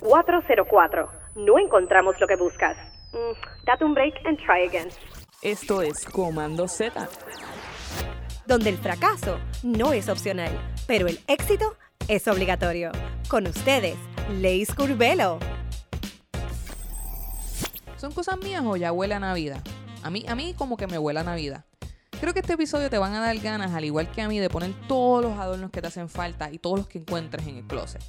404. No encontramos lo que buscas. Mm, date un break and try again. Esto es Comando Z. donde el fracaso no es opcional, pero el éxito es obligatorio. Con ustedes, Leis Curvelo. ¿Son cosas mías o ya huele a Navidad? A mí, a mí como que me huele a Navidad. Creo que este episodio te van a dar ganas, al igual que a mí, de poner todos los adornos que te hacen falta y todos los que encuentres en el closet.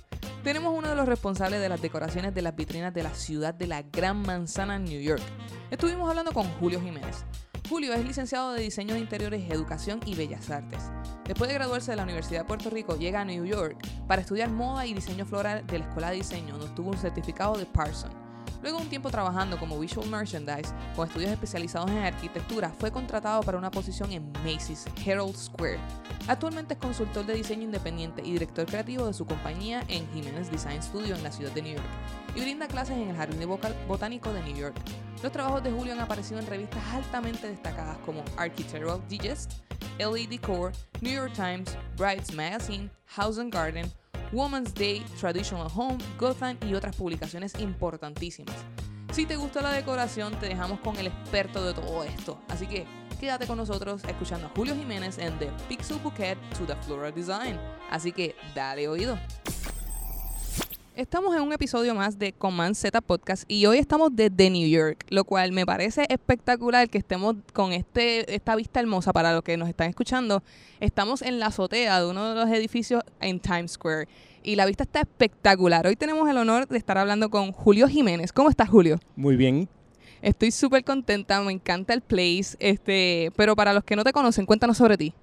Tenemos uno de los responsables de las decoraciones de las vitrinas de la ciudad de la Gran Manzana, New York. Estuvimos hablando con Julio Jiménez. Julio es licenciado de Diseño de Interiores, Educación y Bellas Artes. Después de graduarse de la Universidad de Puerto Rico, llega a New York para estudiar moda y diseño floral de la Escuela de Diseño, donde obtuvo un certificado de Parson. Luego un tiempo trabajando como visual merchandise con estudios especializados en arquitectura, fue contratado para una posición en Macy's Herald Square. Actualmente es consultor de diseño independiente y director creativo de su compañía en Jiménez Design Studio en la ciudad de New York y brinda clases en el Jardín de Botánico de New York. Los trabajos de Julio han aparecido en revistas altamente destacadas como Architectural Digest, LA Decor, New York Times, Brights Magazine, House and Garden, Woman's Day, Traditional Home, Gotham y otras publicaciones importantísimas. Si te gustó la decoración, te dejamos con el experto de todo esto. Así que quédate con nosotros escuchando a Julio Jiménez en The Pixel Bouquet to the Floral Design. Así que dale oído. Estamos en un episodio más de Command Z Podcast y hoy estamos desde New York, lo cual me parece espectacular que estemos con este esta vista hermosa para los que nos están escuchando. Estamos en la azotea de uno de los edificios en Times Square y la vista está espectacular. Hoy tenemos el honor de estar hablando con Julio Jiménez. ¿Cómo estás, Julio? Muy bien. Estoy súper contenta, me encanta el place, este, pero para los que no te conocen, cuéntanos sobre ti.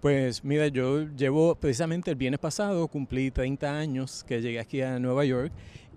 Pues mira, yo llevo precisamente el viernes pasado, cumplí 30 años que llegué aquí a Nueva York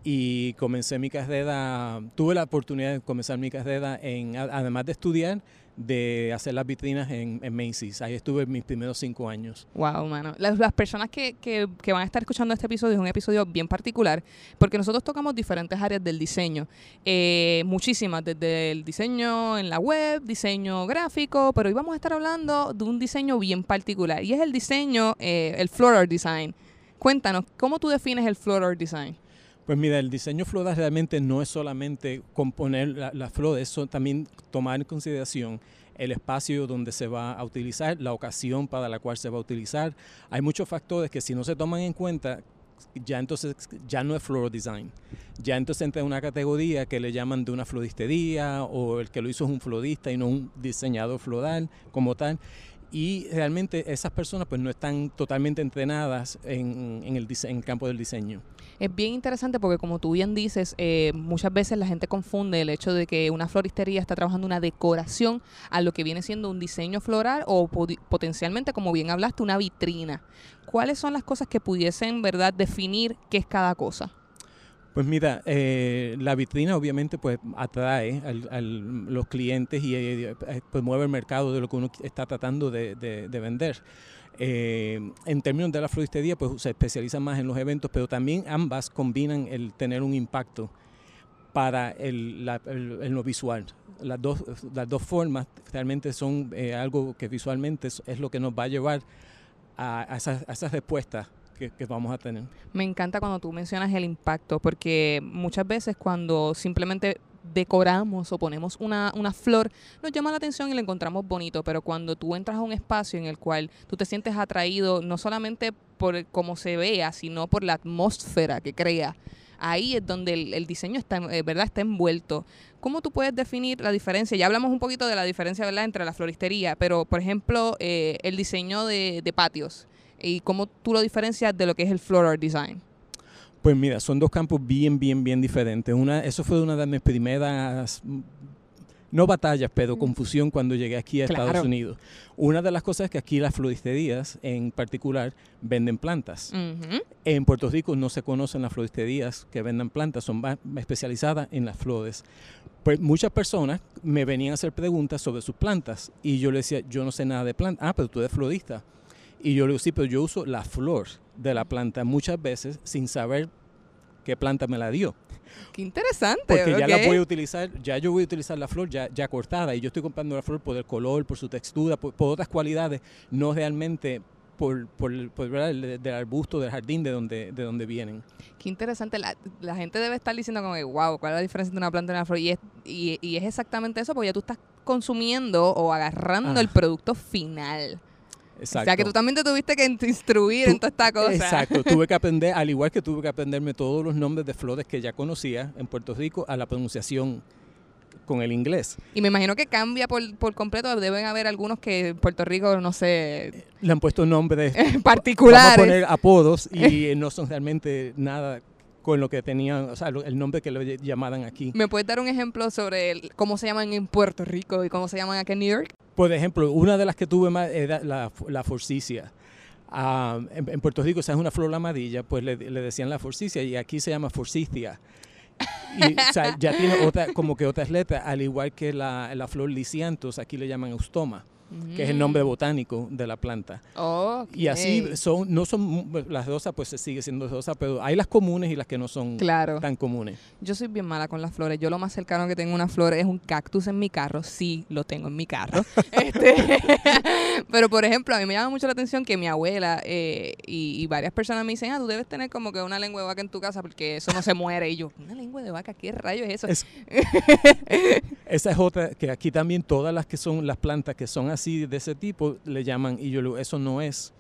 y comencé mi carrera, tuve la oportunidad de comenzar mi carrera en, además de estudiar, de hacer las vitrinas en, en Macy's. Ahí estuve mis primeros cinco años. Wow, mano. Las, las personas que, que, que van a estar escuchando este episodio es un episodio bien particular porque nosotros tocamos diferentes áreas del diseño. Eh, muchísimas, desde el diseño en la web, diseño gráfico, pero hoy vamos a estar hablando de un diseño bien particular y es el diseño, eh, el floral design. Cuéntanos, ¿cómo tú defines el floral design? Pues mira, el diseño floral realmente no es solamente componer la- las flores, son también tomar en consideración el espacio donde se va a utilizar, la ocasión para la cual se va a utilizar. Hay muchos factores que si no se toman en cuenta, ya entonces ya no es floral design. Ya entonces entra en una categoría que le llaman de una floristería o el que lo hizo es un florista y no un diseñador floral como tal. Y realmente esas personas pues no están totalmente entrenadas en el campo del diseño. Es bien interesante porque como tú bien dices, eh, muchas veces la gente confunde el hecho de que una floristería está trabajando una decoración a lo que viene siendo un diseño floral o potencialmente, como bien hablaste, una vitrina. ¿Cuáles son las cosas que pudiesen, verdad, definir qué es cada cosa? Pues mira, eh, la vitrina obviamente pues atrae al- los clientes y eh, pues mueve el mercado de lo que uno está tratando de vender. Eh, en términos de la floristería pues se especializan más en los eventos, pero también ambas combinan el tener un impacto para el, la- visual. Las dos, las dos formas realmente son eh, algo que visualmente es, lo que nos va a llevar a, esas, esas respuestas que vamos a tener. Me encanta cuando tú mencionas el impacto, porque muchas veces cuando simplemente decoramos o ponemos una, una flor, nos llama la atención y lo encontramos bonito, pero cuando tú entras a un espacio en el cual tú te sientes atraído, no solamente por cómo se vea, sino por la atmósfera que crea, ahí es donde el, el diseño está, eh, ¿verdad? está envuelto. ¿Cómo tú puedes definir la diferencia? Ya hablamos un poquito de la diferencia ¿verdad? entre la floristería, pero por ejemplo, eh, el diseño de, de patios y cómo tú lo diferencias de lo que es el floral design. Pues mira, son dos campos bien, bien, bien diferentes. Una, eso fue una de mis primeras, no batallas, pero confusión cuando llegué aquí a Claro. Estados Unidos. Una de las cosas es que aquí las floristerías en particular venden plantas. En Puerto Rico no se conocen las floristerías que vendan plantas, son más especializadas en las flores. Pues muchas personas me venían a hacer preguntas sobre sus plantas y yo le decía, yo no sé nada de plantas. Ah, pero tú eres florista. Y yo le digo, sí, pero yo uso la flor de la planta muchas veces sin saber qué planta me la dio. Qué interesante. Porque ya la voy a utilizar, ya yo voy a utilizar la flor ya, ya cortada y yo estoy comprando la flor por el color, por su textura, por, por otras cualidades, no realmente por, por, por el- del arbusto, del jardín de donde, de donde vienen. Qué interesante. La, la gente debe estar diciendo como que, wow, ¿cuál es la diferencia entre una planta y una flor? Y es, y, y es exactamente eso, porque ya tú estás consumiendo o agarrando Ah. el producto final. Exacto. O sea, que tú también te tuviste que instruir en toda esta cosa. Exacto, tuve que aprender, al igual que tuve que aprenderme todos los nombres de flores que ya conocía en Puerto Rico a la pronunciación con el inglés. Y me imagino que cambia por, por completo. Deben haber algunos que en Puerto Rico, no sé, Le han puesto nombres, vamos a particulares. poner apodos y no son realmente nada con lo que tenían, o sea, el nombre que le llamaban aquí. ¿Me puedes dar un ejemplo sobre el- cómo se llaman en Puerto Rico y cómo se llaman aquí en New York? Por ejemplo, una de las que tuve más era la, la forsythia. Ah, en, en Puerto Rico, esa es una flor amarilla, pues le, le decían la forsythia y aquí se llama forsythia. Y, o sea, ya tiene otra, como que otras letras, al igual que la, la flor lisianthus, aquí le llaman eustoma, que es el nombre botánico de la planta. Y así son, no son las rosas, pues se sigue siendo rosa, pero hay las comunes y las que no son Claro. tan comunes. Yo soy bien mala con las flores. Yo lo más cercano que tengo a una flor es un cactus en mi carro. Sí, lo tengo en mi carro. Este, pero, por ejemplo, a mí me llama mucho la atención que mi abuela eh, y, y varias personas me dicen, ah, tú debes tener como que una lengua de vaca en tu casa porque eso no se muere. Y yo, ¿una lengua de vaca? ¿Qué rayos es eso? Es- Esa es otra, que aquí también todas las que son las plantas que son así de ese tipo le llaman, y yo le digo, eso no es.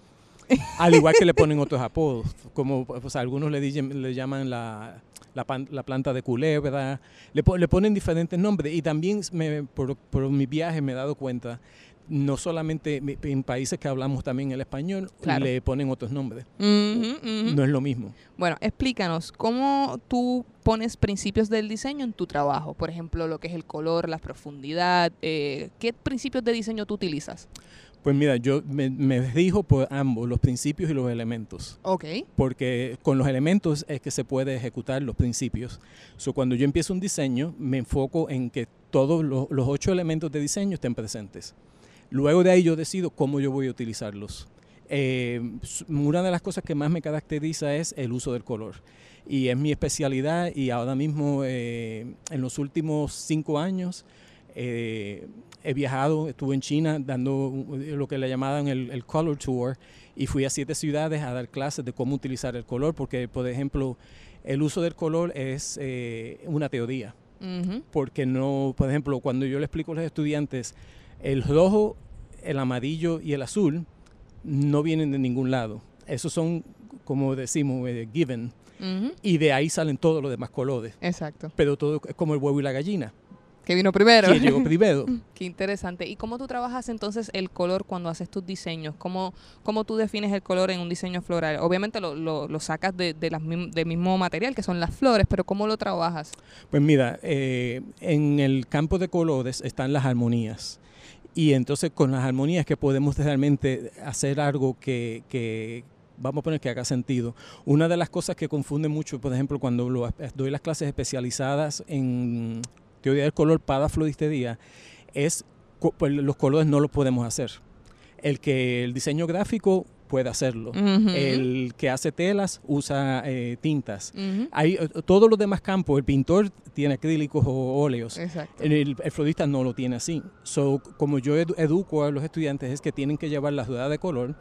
Al igual que le ponen otros apodos, como pues, algunos le, dicen- le llaman la, la, pan- la planta de culebra, le, le ponen diferentes nombres. Y también me- por, por mi viaje me he dado cuenta, no solamente en países que hablamos también el español, Claro. le ponen otros nombres. Ujú, ujú. No es lo mismo. Bueno, explícanos, ¿cómo tú pones principios del diseño en tu trabajo? Por ejemplo, lo que es el color, la profundidad. eh, ¿Qué principios de diseño tú utilizas? Pues mira, yo me, me dijo por ambos, los principios y los elementos. Ok. porque con los elementos es que se puede ejecutar los principios. So, cuando yo empiezo un diseño, me enfoco en que todos los, los ocho elementos de diseño estén presentes. Luego de ahí yo decido cómo yo voy a utilizarlos. Eh, una de las cosas que más me caracteriza es el uso del color. Y es mi especialidad y ahora mismo, eh, en los últimos cinco años, eh, he viajado, estuve en China dando lo que le llamaban el, el Color Tour y fui a siete ciudades a dar clases de cómo utilizar el color, porque, por ejemplo, el uso del color es una teoría, porque no, por ejemplo, cuando yo le explico a los estudiantes, el rojo, el amarillo y el azul no vienen de ningún lado. Esos son, como decimos, eh, given, y de ahí salen todos los demás colores. Exacto. Pero todo es como el huevo y la gallina. Que vino primero. ¿Quién llegó primero? Qué interesante. ¿Y cómo tú trabajas entonces el color cuando haces tus diseños? ¿Cómo, cómo tú defines el color en un diseño floral? Obviamente lo, lo, lo sacas de, de las del mismo material, que son las flores, pero ¿cómo lo trabajas? Pues mira, eh, en el campo de colores están las armonías. Y entonces con las armonías que podemos realmente hacer algo que, que, vamos a poner que haga sentido. Una de las cosas que confunde mucho, por ejemplo, cuando doy las clases especializadas en teoría del color para floristería, es pues, los colores no los podemos hacer. El que el diseño gráfico puede hacerlo. El que hace telas usa eh, tintas. Hay eh, todos los demás campos, el pintor tiene acrílicos o óleos. Exacto. El, el florista no lo tiene así. So, como yo edu- educo a los estudiantes es que tienen que llevar la rueda de color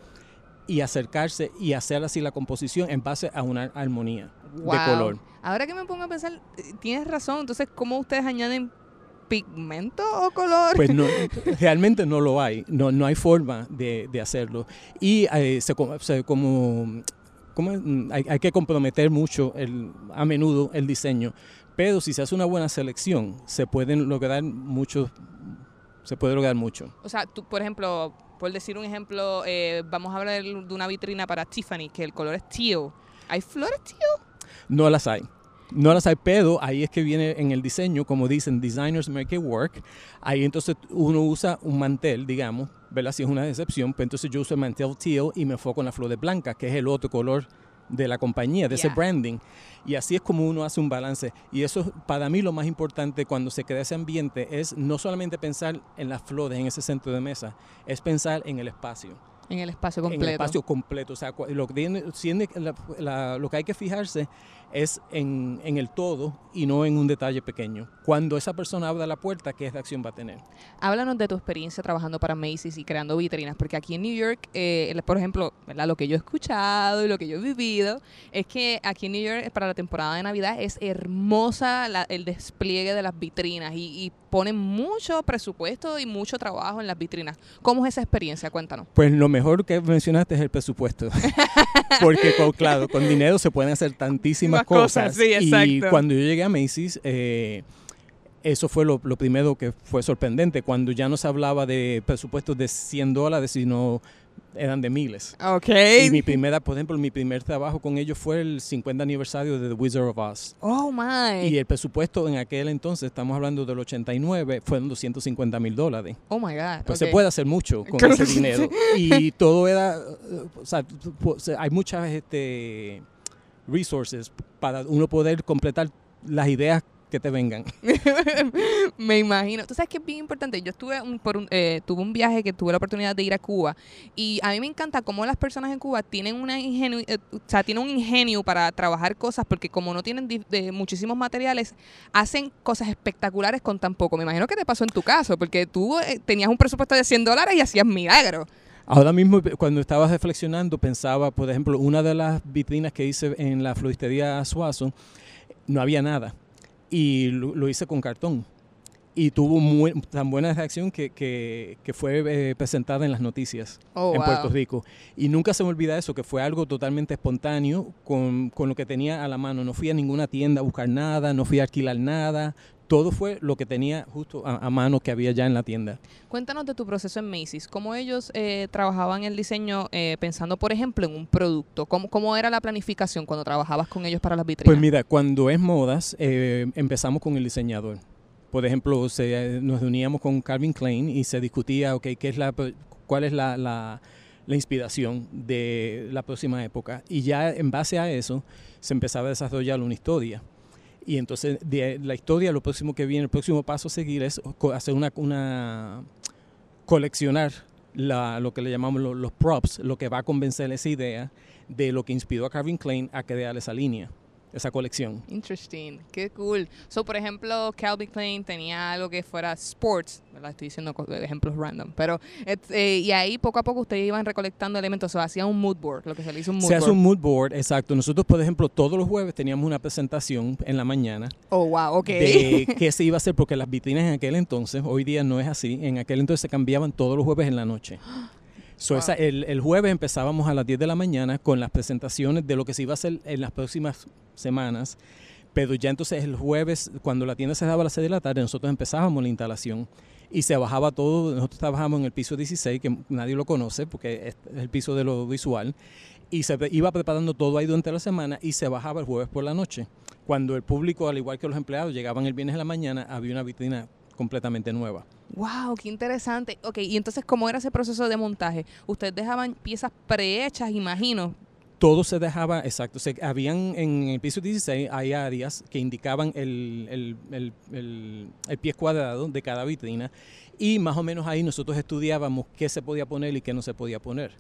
y acercarse y hacer así la composición en base a una armonía de color. Ahora que me pongo a pensar, eh, tienes razón. Entonces, ¿cómo ustedes añaden pigmento o color? Pues no, realmente no lo hay, no, no hay forma de, de hacerlo. Y eh, se, se como, como? Mm, hay, hay que comprometer mucho el, a menudo el diseño, pero si se hace una buena selección, se pueden lograr muchos, se puede lograr mucho. O sea, tú, por ejemplo, por decir un ejemplo, eh, vamos a hablar de una vitrina para Tiffany, que el color es teal. ¿Hay flores teal? No las hay. No las hay, pero ahí es que viene en el diseño, como dicen, designers make it work. Ahí entonces uno usa un mantel, digamos, ¿verdad? Si es una excepción, pues entonces yo uso el mantel teal y me enfoco en la flor blanca, que es el otro color de la compañía, de ese branding. Y así es como uno hace un balance. Y eso es para mí lo más importante cuando se crea ese ambiente, es no solamente pensar en las flores, en ese centro de mesa, es pensar en el espacio. En el espacio en completo. el espacio completo. O sea, lo que, tiene- tiene- la- la- lo que hay que fijarse es en, en el todo y no en un detalle pequeño. Cuando esa persona abra la puerta, ¿qué reacción va a tener? Háblanos de tu experiencia trabajando para Macy's y creando vitrinas, porque aquí en New York, eh, por ejemplo, ¿verdad? lo que yo he escuchado y lo que yo he vivido es que aquí en New York para la temporada de Navidad es hermosa la- el despliegue de las vitrinas y, y ponen mucho presupuesto y mucho trabajo en las vitrinas. ¿Cómo es esa experiencia? Cuéntanos. Pues lo mejor que mencionaste es el presupuesto. Porque, con- claro, con dinero se pueden hacer tantísimas Cosas, cosas. sí, y exacto. cuando yo llegué a Macy's, eh, eso fue lo, lo primero que fue sorprendente. Cuando ya no se hablaba de presupuestos de 100 dólares, sino eran de miles. Ok. Y mi primera, por ejemplo, mi primer trabajo con ellos fue el 50 aniversario de The Wizard of Oz. Oh, my. Y el presupuesto en aquel entonces, estamos hablando del 89, fueron 250 mil dólares. oh, my God. Pues se puede hacer mucho con ese dinero. Y todo era, eh, o sea, hay muchas este, resources para uno poder completar las ideas que te vengan. Me imagino. Tú sabes que es bien importante. Yo estuve un, por un, eh, tuve un viaje que tuve la oportunidad de ir a Cuba y a mí me encanta cómo las personas en Cuba tienen una ingenio, eh, o sea, tienen un ingenio para trabajar cosas porque como no tienen muchísimos materiales, hacen cosas espectaculares con tan poco. Me imagino que te pasó en tu caso porque tú eh, tenías un presupuesto de 100 dólares y hacías milagros. Ahora mismo, cuando estaba reflexionando, pensaba, por ejemplo, una de las vitrinas que hice en la floristería Suazo, no había nada. Y lo, lo hice con cartón. Y tuvo muy, tan buena reacción que, que- que fue eh, presentada en las noticias Oh, en wow. Puerto Rico. Y nunca se me olvida eso, que fue algo totalmente espontáneo con, con lo que tenía a la mano. No fui a ninguna tienda a buscar nada, no fui a alquilar nada. Todo fue lo que tenía justo a, a mano que había ya en la tienda. Cuéntanos de tu proceso en Macy's. ¿Cómo ellos eh, trabajaban el diseño eh, pensando, por ejemplo, en un producto? ¿Cómo, ¿Cómo era la planificación cuando trabajabas con ellos para las vitrinas? Pues mira, cuando es modas, eh, empezamos con el diseñador. Por ejemplo, se- nos reuníamos con Calvin Klein y se discutía, ok, ¿qué es la, cuál es la, la- la inspiración de la próxima época. Y ya en base a eso se empezaba a desarrollar una historia. Y entonces de la historia, lo próximo que viene, el próximo paso a seguir es hacer una, una coleccionar la- lo que le llamamos lo- los props, lo que va a convencer esa idea de lo que inspiró a Calvin Klein a crear esa línea, esa colección. Interesting, qué cool. So, por ejemplo, Calvin Klein tenía algo que fuera sports, ¿verdad? Estoy diciendo ejemplos random, pero eh, y ahí poco a poco ustedes iban recolectando elementos, o hacían un mood board, lo que se le hizo un mood Se hace board. un mood board, exacto. Nosotros, por ejemplo, todos los jueves teníamos una presentación en la mañana oh, wow, ok. de qué se iba a hacer, porque las vitrinas en aquel entonces, hoy día no es así, en aquel entonces se cambiaban todos los jueves en la noche. So, Wow. esa- el, el jueves empezábamos a las 10 de la mañana con las presentaciones de lo que se iba a hacer en las próximas semanas, pero ya entonces el jueves, cuando la tienda cerraba a las 6 de la tarde, nosotros empezábamos la instalación y se bajaba todo, nosotros trabajamos en el piso 16, que nadie lo conoce porque es el piso de lo visual, y se iba preparando todo ahí durante la semana y se bajaba el jueves por la noche. Cuando el público, al igual que los empleados, llegaban el viernes en la mañana, había una vitrina completamente nueva. Wow, qué interesante. Ok, y entonces, ¿cómo era ese proceso de montaje? Ustedes dejaban piezas prehechas, imagino. Todo se dejaba, exacto, se, habían en el piso 16 hay áreas que indicaban el, el, el, el- el pie cuadrado de cada vitrina y más o menos ahí nosotros estudiábamos qué se podía poner y qué no se podía poner.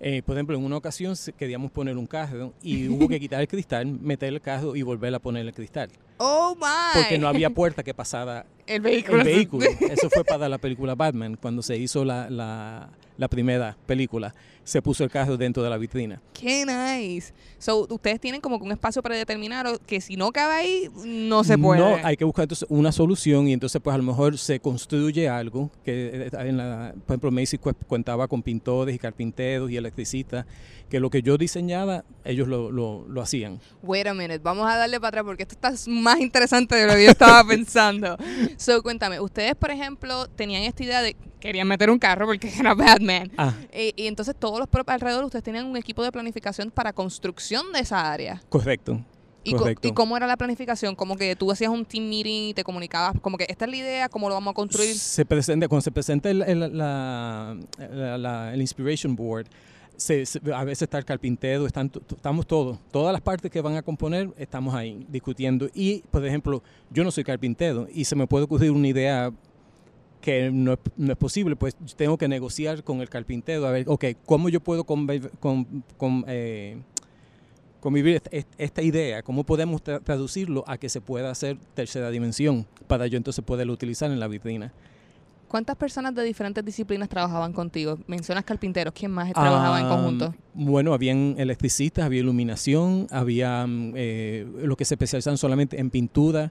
Eh, por ejemplo, en una ocasión queríamos poner un carro y hubo que quitar el cristal, meter el carro y volver a poner el cristal, Oh, my. porque no había puerta que pasara el vehículo. el vehículo. Eso fue para la película Batman, cuando se hizo la, la, la primera película. Se puso el carro dentro de la vitrina. Qué nice. So, ustedes tienen como que un espacio predeterminado que si no cabe ahí, no se puede. No, hay que buscar entonces una solución y entonces pues a lo mejor se construye algo que eh, en la, por ejemplo Macy contaba con pintores y carpinteros y electricistas que lo que yo diseñaba ellos lo, lo, lo hacían. Wait a minute, vamos a darle para atrás porque esto está más interesante de lo que yo estaba pensando. So, cuéntame, ustedes, por ejemplo, tenían esta idea de querían meter un carro porque era Batman. Ah, Eh, y entonces todos los alrededor ustedes tenían un equipo de planificación para construcción de esa área. correcto. ¿Y, co- Correcto. ¿Y cómo era la planificación? Como que tú hacías un team meeting y te comunicabas, como que esta es la idea, cómo lo vamos a construir. Se presenta, cuando se presenta el, el- la- la- la- el Inspiration Board, se- se- a veces está el carpintero, están, estamos todos, todas las partes que van a componer, estamos ahí discutiendo. Y, por ejemplo, yo no soy carpintero y se me puede ocurrir una idea que no, es- no es posible, pues tengo que negociar con el carpintero a ver, ok, ¿cómo yo puedo conve- con- con, eh, convivir est- est- esta idea? ¿Cómo podemos tra- traducirlo a que se pueda hacer tercera dimensión para yo entonces poderlo utilizar en la vitrina? ¿Cuántas personas de diferentes disciplinas trabajaban contigo? Mencionas carpinteros. ¿Quién más trabajaba en Ah, conjunto? Bueno, habían electricistas, había iluminación, había mm, eh, los que se especializan solamente en pintura.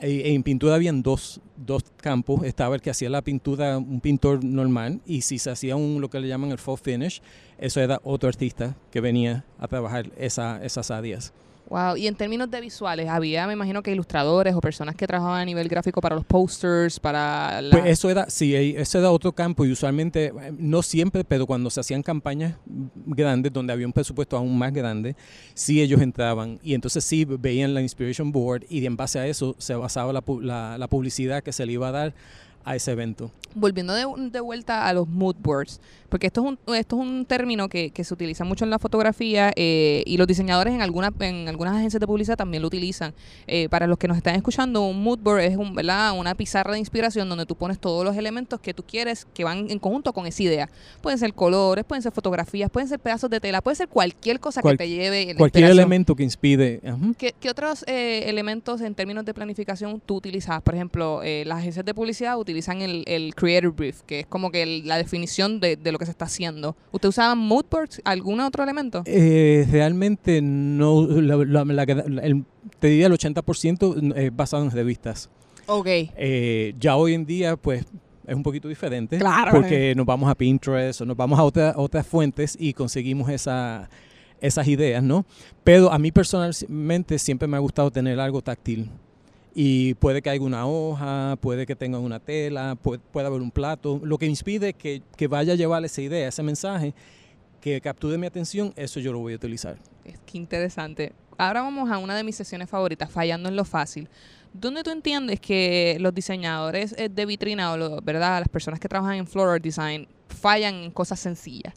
E- en pintura habían dos, dos campos. Estaba el que hacía la pintura, un pintor normal, y si se hacía un, lo que le llaman el faux finish, eso era otro artista que venía a trabajar esa, esas áreas. Wow. Y en términos de visuales, había, me imagino que ilustradores o personas que trabajaban a nivel gráfico para los posters, para la... Pues eso era, sí, eh, ese era otro campo y usualmente, eh, no siempre, pero cuando se hacían campañas grandes, donde había un presupuesto aún más grande, sí ellos entraban y entonces sí veían la Inspiration Board y en base a eso se basaba la, la- la publicidad que se le iba a dar a ese evento. Volviendo de, de vuelta a los mood boards, porque esto es un, esto es un término que, que se utiliza mucho en la fotografía eh, y los diseñadores en, alguna, en algunas agencias de publicidad también lo utilizan. Eh, para los que nos están escuchando, un mood board es un, ¿verdad? una pizarra de inspiración donde tú pones todos los elementos que tú quieres que van en conjunto con esa idea. Pueden ser colores, pueden ser fotografías, pueden ser pedazos de tela, puede ser cualquier cosa Cual- que te lleve Cualquier elemento que inspire. ajá. ¿Qué, qué otros eh, elementos en términos de planificación tú utilizabas? Por ejemplo, eh, las agencias de publicidad utilizan el, el Creator Brief, que es como que el- la definición de, de lo que se está haciendo. ¿Usted usaba mood boards? ¿Algún otro elemento? Eh, realmente no, la- la- la- el- te diría el 80% es basado en revistas. Ok. Eh, ya hoy en día, pues, es un poquito diferente. Claro. Porque nos vamos a Pinterest o nos vamos a otra- otras fuentes y conseguimos esa, esas ideas, ¿no? Pero a mí personalmente siempre me ha gustado tener algo táctil. Y puede que haya una hoja, puede que tenga una tela, puede, puede haber un plato. Lo que inspire que, que vaya a llevar esa idea, ese mensaje, que capture mi atención, eso yo lo voy a utilizar. Es que interesante. Ahora vamos a una de mis sesiones favoritas, fallando en lo fácil. ¿Dónde tú entiendes que los diseñadores eh, de vitrina o lo- ¿verdad? las personas que trabajan en floral design fallan en cosas sencillas?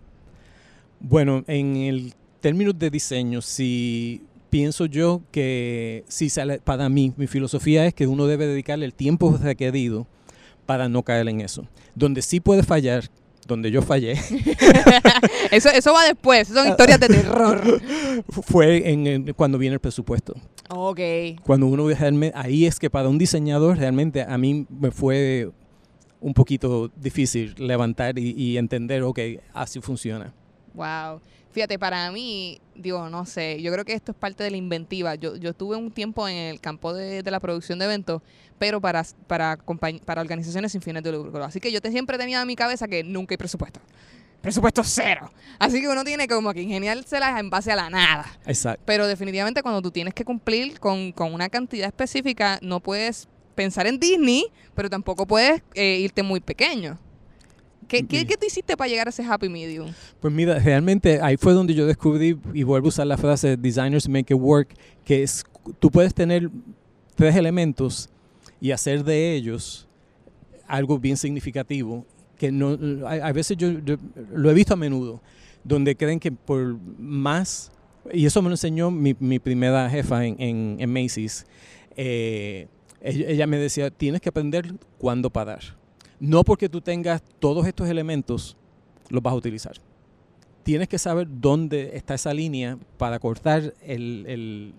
Bueno, en el términos de diseño, si pienso yo que si sale, para mí, mi filosofía es que uno debe dedicarle el tiempo requerido para no caer en eso. Donde sí puede fallar, donde yo fallé, eso, eso va después, son historias de terror. fue en cuando viene el presupuesto. Ok. Cuando uno realmente, ahí es que para un diseñador realmente a mí me fue un poquito difícil levantar y, y entender, ok, así funciona. Wow. Fíjate, para mí, digo, no sé, yo creo que esto es parte de la inventiva. Yo, yo estuve un tiempo en el campo de, de la producción de eventos, pero para, para, para organizaciones sin fines de lucro. Así que yo te, siempre tenía en mi cabeza que nunca hay presupuesto. Presupuesto cero. Así que uno tiene como que ingeniárselas en base a la nada. Exacto. Pero definitivamente cuando tú tienes que cumplir con, con una cantidad específica, no puedes pensar en Disney, pero tampoco puedes eh, irte muy pequeño. ¿Qué, qué, qué tú hiciste para llegar a ese happy medium? Pues mira, realmente ahí fue donde yo descubrí, y vuelvo a usar la frase designers make it work, que es, tú puedes tener tres elementos y hacer de ellos algo bien significativo, que no, a, a veces yo, yo lo he visto a menudo, donde creen que por más, y eso me lo enseñó mi, mi primera jefa en, en, en Macy's, eh, ella, ella me decía, tienes que aprender cuándo parar. No porque tú tengas todos estos elementos, los vas a utilizar. Tienes que saber dónde está esa línea para cortar el- el-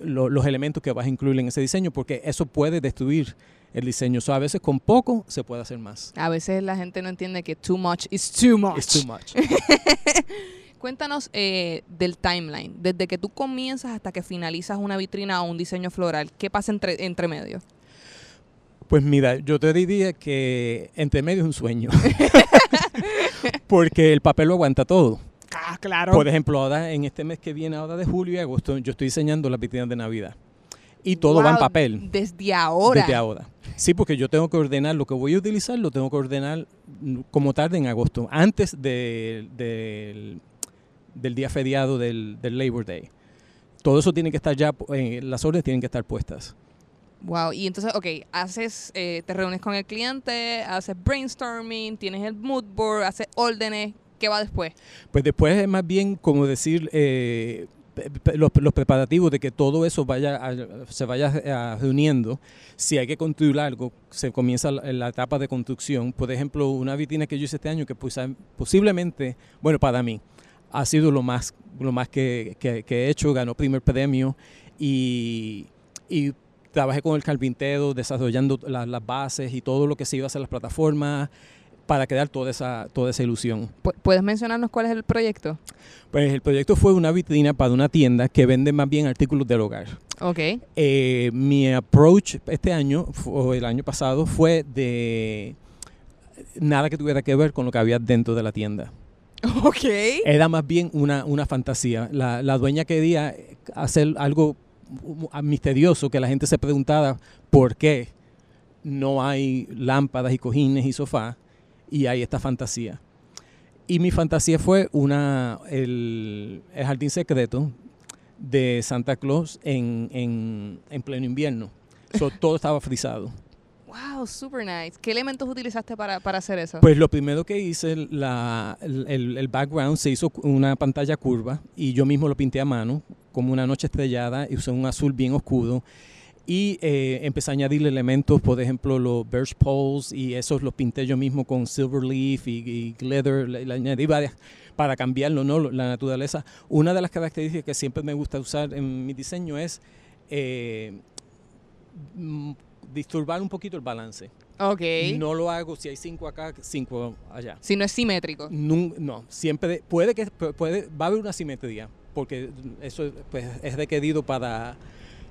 lo- los elementos que vas a incluir en ese diseño, porque eso puede destruir el diseño. So, a veces con poco se puede hacer más. A veces la gente no entiende que too much is too much. It's too much. Cuéntanos eh, del timeline, desde que tú comienzas hasta que finalizas una vitrina o un diseño floral. ¿Qué pasa entre, entre medio? Pues mira, yo te diría que entre medio es un sueño. porque el papel lo aguanta todo. Ah, claro. Por ejemplo, ahora en este mes que viene, ahora de julio y agosto, yo estoy diseñando las vitrinas de Navidad. Y todo va en papel. Desde ahora. Desde ahora. Sí, porque yo tengo que ordenar lo que voy a utilizar, lo tengo que ordenar como tarde en agosto, antes de- del- del día feriado del, del Labor Day. Todo eso tiene que estar ya, eh, las órdenes tienen que estar puestas. Wow. Y entonces, ok, haces, eh, te reúnes con el cliente, haces brainstorming, tienes el mood board, haces órdenes. ¿Qué va después? Pues después es más bien como decir, eh, los, los, preparativos de que todo eso vaya se vaya a, reuniendo, si hay que construir algo, se comienza la, la, etapa de construcción. Por ejemplo, una vitrina que yo hice este año que pues, posiblemente, bueno, para mí, ha sido lo más, lo más que, que, que he hecho, ganó primer premio y, y trabajé con el carpintero desarrollando la, las bases y todo lo que se iba a hacer las plataformas para crear toda esa, toda esa ilusión. ¿Puedes mencionarnos cuál es el proyecto? Pues el proyecto fue una vitrina para una tienda que vende más bien artículos del hogar. Ok. Eh, mi approach este año, o el año pasado, fue de nada que tuviera que ver con lo que había dentro de la tienda. Ok. Era más bien una, una fantasía. La, la dueña quería hacer algo misterioso que la gente se preguntara por qué no hay lámpadas y cojines y sofás y hay esta fantasía. Y mi fantasía fue una, el, el jardín secreto de Santa Claus en, en, en pleno invierno. So, todo estaba frisado. Wow, super nice. ¿Qué elementos utilizaste para, para hacer eso? Pues lo primero que hice, la, el, el, background se hizo una pantalla curva y yo mismo lo pinté a mano, como una noche estrellada, y usé un azul bien oscuro. Y eh, empecé a añadir elementos, por ejemplo, los birch poles, y esos los pinté yo mismo con silver leaf y, y glitter, le, le, añadí varias para cambiarlo, ¿no? La naturaleza. Una de las características que siempre me gusta usar en mi diseño es eh, disturbar un poquito el balance. Ok. No lo hago si hay cinco acá, cinco allá. Si no es simétrico. No, no siempre puede que puede va a haber una simetría porque eso pues, es requerido para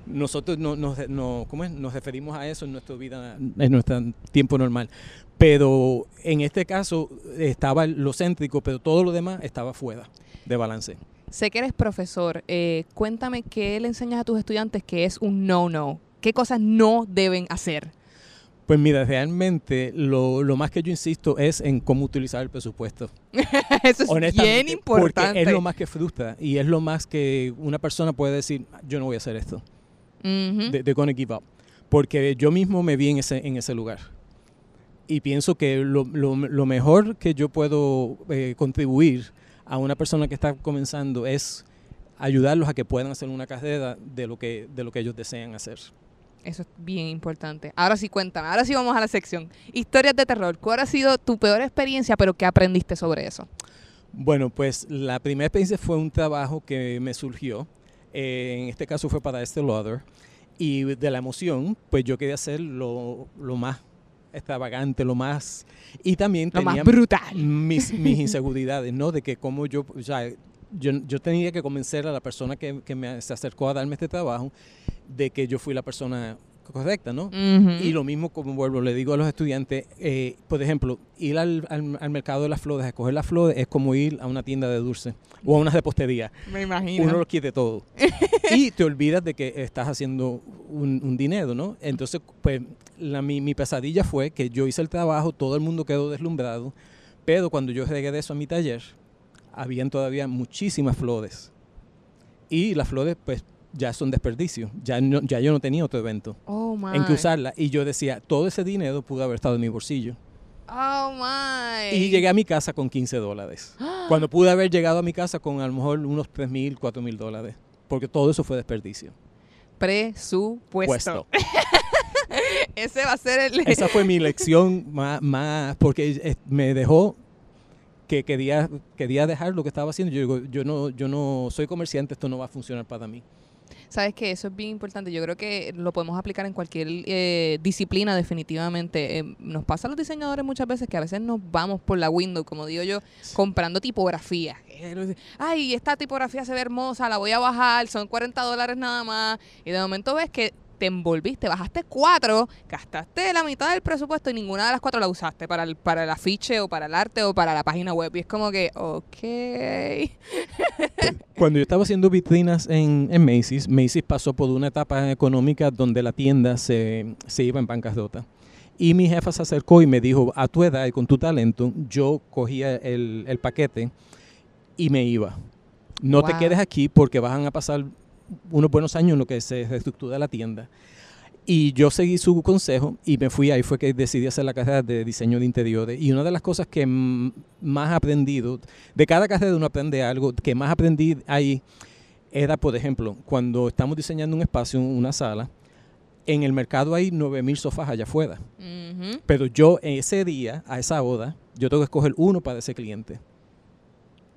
nosotros no, no, no, ¿cómo es? nos referimos a eso en nuestra vida, en nuestro tiempo normal. Pero en este caso estaba lo céntrico, pero todo lo demás estaba fuera de balance. Sé que eres profesor. Eh, cuéntame qué le enseñas a tus estudiantes que es un no-no. ¿Qué cosas no deben hacer? Pues mira, realmente lo, lo, más que yo insisto es en cómo utilizar el presupuesto. Eso es bien importante. Porque es lo más que frustra y es lo más que una persona puede decir, yo no voy a hacer esto. Uh -huh. de, de gonna give up. Porque yo mismo me vi en ese, en ese lugar. Y pienso que lo, lo, lo mejor que yo puedo eh, contribuir a una persona que está comenzando es ayudarlos a que puedan hacer una carrera de lo que, de lo que ellos desean hacer. Eso es bien importante. Ahora sí, cuéntame. Ahora sí vamos a la sección. Historias de terror. ¿Cuál ha sido tu peor experiencia, pero qué aprendiste sobre eso? Bueno, pues la primera experiencia fue un trabajo que me surgió. Eh, en este caso fue para este Lauder. Y de la emoción, pues yo quería hacer lo, lo más extravagante, lo más... Y también lo tenía más brutal. Mis, mis inseguridades, ¿no? De que como yo... O sea, yo, yo, tenía que convencer a la persona que, que, me se acercó a darme este trabajo de que yo fui la persona correcta, ¿no? Uh -huh. Y lo mismo, como vuelvo, le digo a los estudiantes, eh, por ejemplo, ir al, al, al, mercado de las flores, a coger las flores, es como ir a una tienda de dulce o a una repostería. Me imagino. Uno lo quiere todo. y te olvidas de que estás haciendo un, un dinero, ¿no? Entonces, pues, la, mi, mi pesadilla fue que yo hice el trabajo, todo el mundo quedó deslumbrado, pero cuando yo regresé a mi taller, habían todavía muchísimas flores. Y las flores, pues, ya son desperdicio. Ya, no, ya yo no tenía otro evento oh, en que usarla. Y yo decía, todo ese dinero pudo haber estado en mi bolsillo. Oh, my. Y llegué a mi casa con 15 dólares. Cuando pude haber llegado a mi casa con a lo mejor unos 3 mil, 4 mil dólares. Porque todo eso fue desperdicio. Presupuesto. Ese va a ser el... Esa fue mi lección más, más porque me dejó que quería, quería dejar lo que estaba haciendo. Yo digo, yo no, yo no soy comerciante, esto no va a funcionar para mí. Sabes que eso es bien importante. Yo creo que lo podemos aplicar en cualquier eh, disciplina, definitivamente. Eh, nos pasa a los diseñadores muchas veces que a veces nos vamos por la window, como digo yo, comprando tipografía. Ay, esta tipografía se ve hermosa, la voy a bajar, son 40 dólares nada más. Y de momento ves que te envolviste, bajaste cuatro, gastaste la mitad del presupuesto y ninguna de las cuatro la usaste para el, para el afiche o para el arte o para la página web. Y es como que, ok. Cuando yo estaba haciendo vitrinas en, en Macy's, Macy's pasó por una etapa económica donde la tienda se, se iba en bancarrota. Y mi jefa se acercó y me dijo, a tu edad y con tu talento, yo cogía el, el paquete y me iba. No wow. te quedes aquí porque van a pasar unos buenos años en lo que se reestructura la tienda. Y yo seguí su consejo y me fui ahí, fue que decidí hacer la carrera de diseño de interiores. Y una de las cosas que más aprendido, de cada carrera uno aprende algo, que más aprendí ahí era, por ejemplo, cuando estamos diseñando un espacio, una sala, en el mercado hay 9000 sofás allá afuera. Pero yo ese día, a esa boda, yo tengo que escoger uno para ese cliente.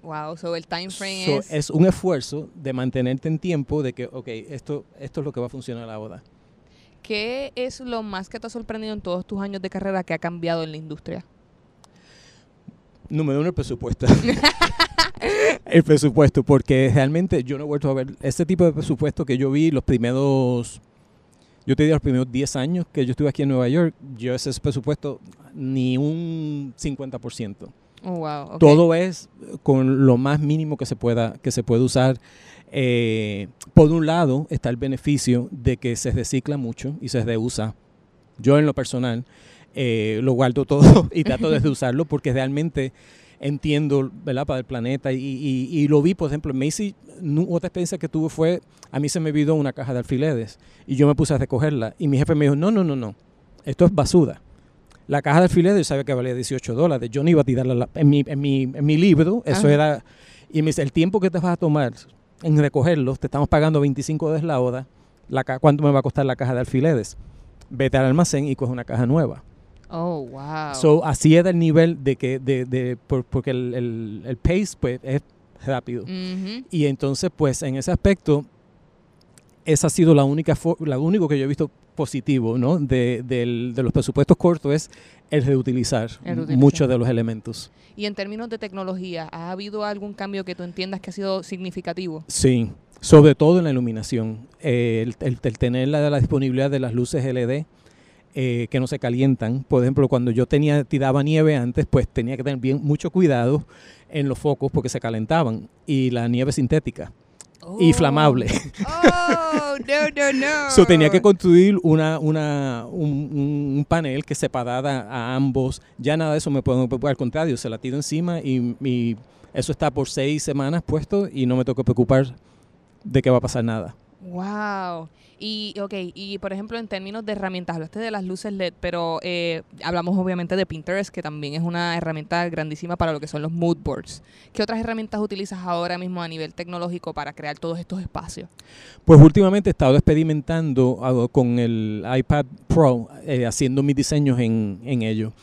Wow, so el time frame So, es... es un esfuerzo de mantenerte en tiempo de que, ok, esto, esto es lo que va a funcionar a la boda. ¿Qué es lo más que te ha sorprendido en todos tus años de carrera que ha cambiado en la industria? Número uno, el presupuesto. el presupuesto, porque realmente yo no he vuelto a ver ese tipo de presupuesto que yo vi los primeros, yo te diría los primeros 10 años que yo estuve aquí en Nueva York, yo ese presupuesto ni un 50%. Oh, wow. Todo es con lo más mínimo que se pueda, que se puede usar. Eh, por un lado está el beneficio de que se recicla mucho y se reusa. Yo en lo personal eh, lo guardo todo y trato de reusarlo porque realmente entiendo, ¿verdad? Para el planeta y, y- y lo vi, por ejemplo, en Macy, otra experiencia que tuve fue, a mí se me olvidó una caja de alfileres y yo me puse a recogerla y mi jefe me dijo, no, no, no, no, esto es basura. La caja de alfileres yo sabía que valía 18 dólares, yo no iba a tirarla en mi, en mi, en mi libro, eso Ajá. era, y me dice, el tiempo que te vas a tomar en recogerlos, te estamos pagando 25 dólares la hora, la ca- ¿cuánto me va a costar la caja de alfileres? Vete al almacén y coge una caja nueva. Oh, wow. So, así era el nivel de que, de, de- por- porque el, el, el pace pues, es rápido. Y entonces, pues, en ese aspecto, esa ha sido la única, la único que yo he visto positivo, ¿no? De, del- de los presupuestos cortos es el reutilizar, El reutilizar. muchos de los elementos. Y en términos de tecnología, ¿ha habido algún cambio que tú entiendas que ha sido significativo? Sí, sobre todo en la iluminación. Eh, el, el- el tener la, la disponibilidad de las luces LED eh, que no se calientan. Por ejemplo, cuando yo tenía tiraba nieve antes, pues tenía que tener bien mucho cuidado en los focos porque se calentaban. Y la nieve sintética y flamable. Oh, no, no, no. So, tenía que construir una, una, un, un- un panel que separara a ambos. Ya nada de eso me puedo preocupar. Al contrario, se la tiro encima y, y eso está por seis semanas puesto y no me tengo que preocupar de que va a pasar nada. Wow. Y, ok, y por ejemplo, en términos de herramientas, hablaste de las luces LED, pero eh, hablamos obviamente de Pinterest, que también es una herramienta grandísima para lo que son los mood boards. ¿Qué otras herramientas utilizas ahora mismo a nivel tecnológico para crear todos estos espacios? Pues últimamente he estado experimentando ah, con el iPad Pro, eh, haciendo mis diseños en, en ello.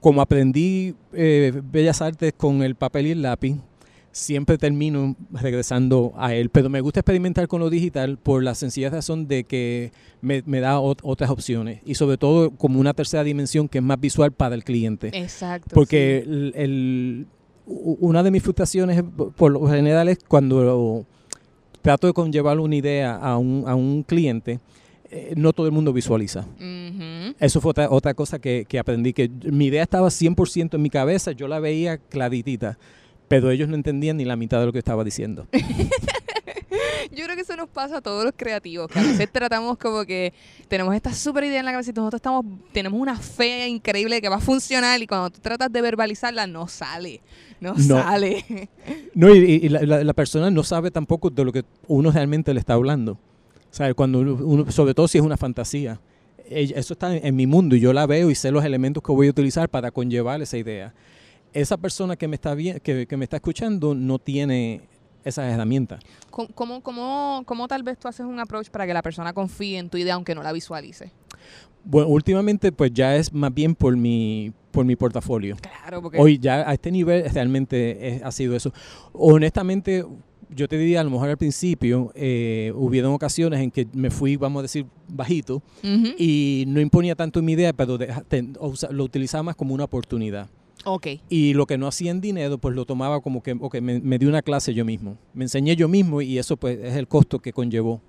Como aprendí eh, Bellas Artes con el papel y el lápiz, siempre termino regresando a él. Pero me gusta experimentar con lo digital por la sencilla razón de que me, me da ot- otras opciones. Y sobre todo como una tercera dimensión que es más visual para el cliente. Exacto. Porque el, el- u- una de mis frustraciones por- lo general es cuando trato de conllevar una idea a un, a un cliente, eh, no todo el mundo visualiza. sí. Ujú. Eso fue otra, otra cosa que, que aprendí, que mi idea estaba 100% en mi cabeza, yo la veía claritita, pero ellos no entendían ni la mitad de lo que estaba diciendo. Yo creo que eso nos pasa a todos los creativos, que a veces tratamos como que tenemos esta super idea en la cabeza y nosotros estamos, tenemos una fe increíble de que va a funcionar y cuando tú tratas de verbalizarla no sale, no, No. sale. No, y, y la, la- la persona no sabe tampoco de lo que uno realmente le está hablando. ¿Sabe? Cuando uno, sobre todo si es una fantasía. Eso está en, en mi mundo y yo la veo y sé los elementos que voy a utilizar para conllevar esa idea. Esa persona que me está que, que me está escuchando no tiene esas herramientas. ¿Cómo, cómo, cómo, cómo tal vez tú haces un approach para que la persona confíe en tu idea aunque no la visualice? Bueno, últimamente pues ya es más bien por mi por mi portafolio. Claro, porque Hoy ya a este nivel realmente es- ha sido eso. Honestamente, yo te diría, a lo mejor al principio eh, hubieron ocasiones en que me fui, vamos a decir, bajito Ujú. y no imponía tanto mi idea, pero deja- te- o sea, lo utilizaba más como una oportunidad. Ok. Y lo que no hacía en dinero, pues lo tomaba como que, ok, me, me di una clase yo mismo. Me enseñé yo mismo y eso pues es el costo que conllevó.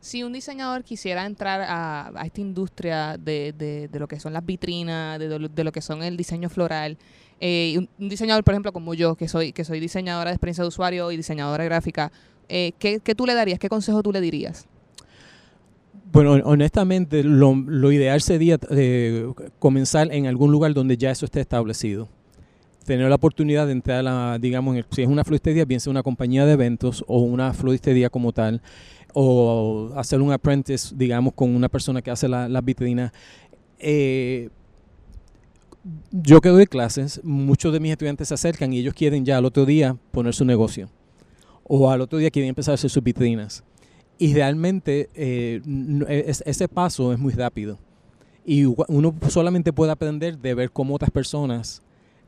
Si un diseñador quisiera entrar a, a esta industria de, de- de lo que son las vitrinas, de, lo- de lo que son el diseño floral, eh, un diseñador, por ejemplo, como yo, que soy, que soy diseñadora de experiencia de usuario y diseñadora gráfica, eh, ¿qué, qué tú le darías? ¿Qué consejo tú le dirías? Bueno, honestamente, lo, ideal sería eh, comenzar en algún lugar donde ya eso esté establecido. Tener la oportunidad de entrar a, digamos, en el- si es una floristería, bien sea una compañía de eventos o una floristería como tal, o hacer un apprentice, digamos, con una persona que hace la- las vitrinas. Eh, yo que doy clases, muchos de mis estudiantes se acercan y ellos quieren ya al otro día poner su negocio. o al otro día quieren empezar a hacer sus vitrinas. Y realmente eh, es- ese paso es muy rápido. Y uno solamente puede aprender de ver cómo otras personas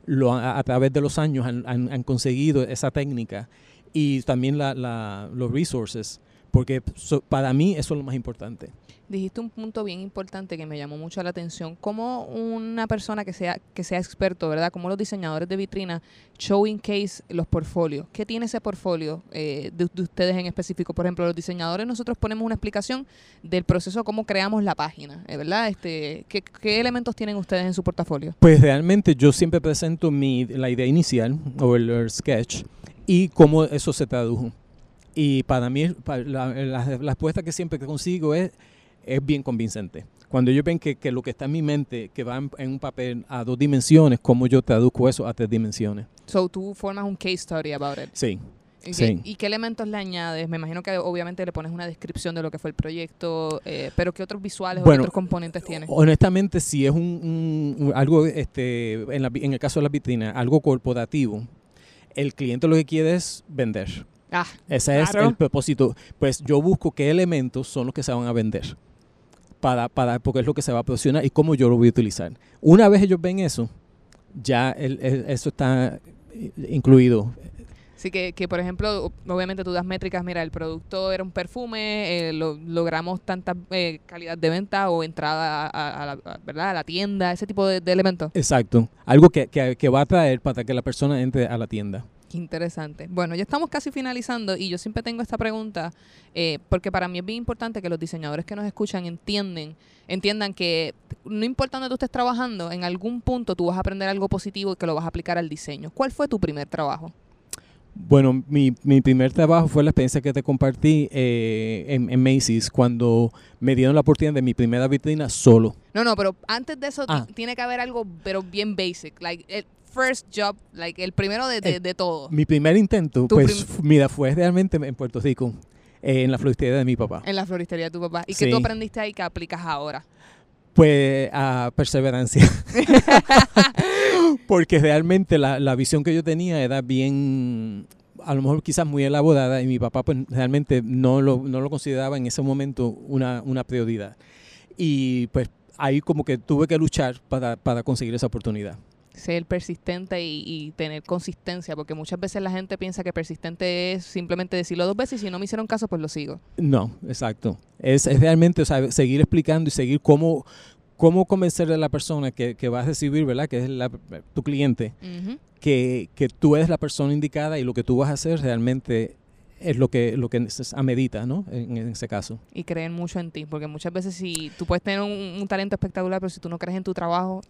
a, través de los años han, conseguido esa técnica y también los resources, porque so- para mí eso es lo más importante. Dijiste un punto bien importante que me llamó mucho la atención. Como una persona que sea, que sea experto, ¿verdad? Como los diseñadores de vitrina, showing case los portfolios. ¿Qué tiene ese portfolio eh, de, de ustedes en específico? Por ejemplo, los diseñadores nosotros ponemos una explicación del proceso, cómo creamos la página, eh, ¿verdad? Este, ¿qué, ¿Qué elementos tienen ustedes en su portafolio? Pues realmente yo siempre presento mi, la idea inicial o el, el sketch y cómo eso se tradujo. Y para mí pa- la, la- la respuesta que siempre consigo es, es bien convincente. Cuando ellos ven que, que lo que está en mi mente, que va en, en un papel a dos dimensiones, cómo yo traduzco eso a tres dimensiones. So, tú formas un case study about it. Sí. ¿Y, Sí. qué, y qué elementos le añades? Me imagino que obviamente le pones una descripción de lo que fue el proyecto, eh, pero ¿qué otros visuales o Bueno, qué otros componentes tiene? Honestamente, si es un, un- algo, este, en, la en el caso de la vitrina, algo corporativo, el cliente lo que quiere es vender. Ah, Ese es Claro. el propósito. Pues yo busco qué elementos son los que se van a vender. Para, para, porque es lo que se va a posicionar y cómo yo lo voy a utilizar. Una vez ellos ven eso, ya el- el- eso está eh, incluido. Así que, que, por ejemplo, obviamente tú das métricas, mira, el producto era un perfume, eh, lo- logramos tanta eh, calidad de venta o entrada a, a- a la, ¿verdad? a la tienda, ese tipo de, de elementos. Exacto. Algo que, que- que va a traer para que la persona entre a la tienda. Qué interesante. Bueno, ya estamos casi finalizando y yo siempre tengo esta pregunta eh, porque para mí es bien importante que los diseñadores que nos escuchan entienden, entiendan que no importa dónde tú estés trabajando, en algún punto tú vas a aprender algo positivo y que lo vas a aplicar al diseño. ¿Cuál fue tu primer trabajo? Bueno, mi, mi primer trabajo fue la experiencia que te compartí eh, en, en Macy's cuando me dieron la oportunidad de mi primera vitrina solo. No, no, pero antes de eso Ah. tiene que haber algo, pero bien basic, like el first job, like el primero de, de, Eh, de todo. Mi primer intento, pues, mira, fue realmente en Puerto Rico, eh, en la floristería de mi papá. En la floristería de tu papá. ¿Y qué Sí. tú aprendiste ahí que aplicas ahora? Pues a perseverancia. Porque realmente la, la visión que yo tenía era bien, a lo mejor quizás muy elaborada y mi papá pues realmente no lo, no lo consideraba en ese momento una, una prioridad. Y pues ahí como que tuve que luchar para, para conseguir esa oportunidad. Ser persistente y, y tener consistencia, porque muchas veces la gente piensa que persistente es simplemente decirlo dos veces y si no me hicieron caso, pues lo sigo. No, exacto. Es, es realmente o sea, seguir explicando y seguir cómo, cómo convencerle a la persona que, que va a recibir, ¿verdad? Que es la- tu cliente, que, que tú eres la persona indicada y lo que tú vas a hacer realmente es lo que, lo que amerita, ¿no? En, en ese caso. Y creen mucho en ti, porque muchas veces si tú puedes tener un, un talento espectacular, pero si tú no crees en tu trabajo,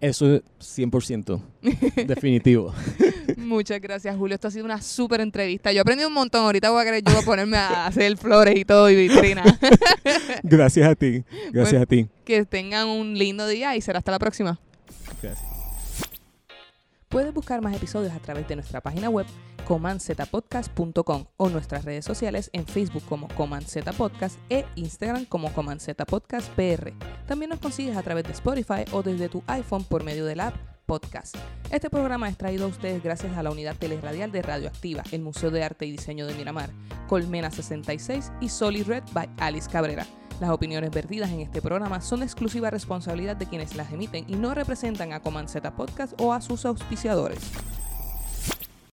Eso es 100% definitivo. Muchas gracias, Julio. Esto ha sido una súper entrevista. Yo aprendí un montón. Ahorita voy a querer yo voy a ponerme a hacer flores y todo y vitrina. Gracias a ti. Gracias Bueno. a ti. que tengan un lindo día y será hasta la próxima. Gracias. Puedes buscar más episodios a través de nuestra página web comanzetapodcast.com o nuestras redes sociales en Facebook como Comanzeta Podcast e Instagram como Comanzeta Podcast PR. También nos consigues a través de Spotify o desde tu iPhone por medio de la app Podcast. Este programa es traído a ustedes gracias a la unidad teleradial de Radioactiva, el Museo de Arte y Diseño de Miramar, Colmena 66 y Solid Red by Alice Cabrera. Las opiniones vertidas en este programa son exclusiva responsabilidad de quienes las emiten y no representan a Comanceta Podcast o a sus auspiciadores.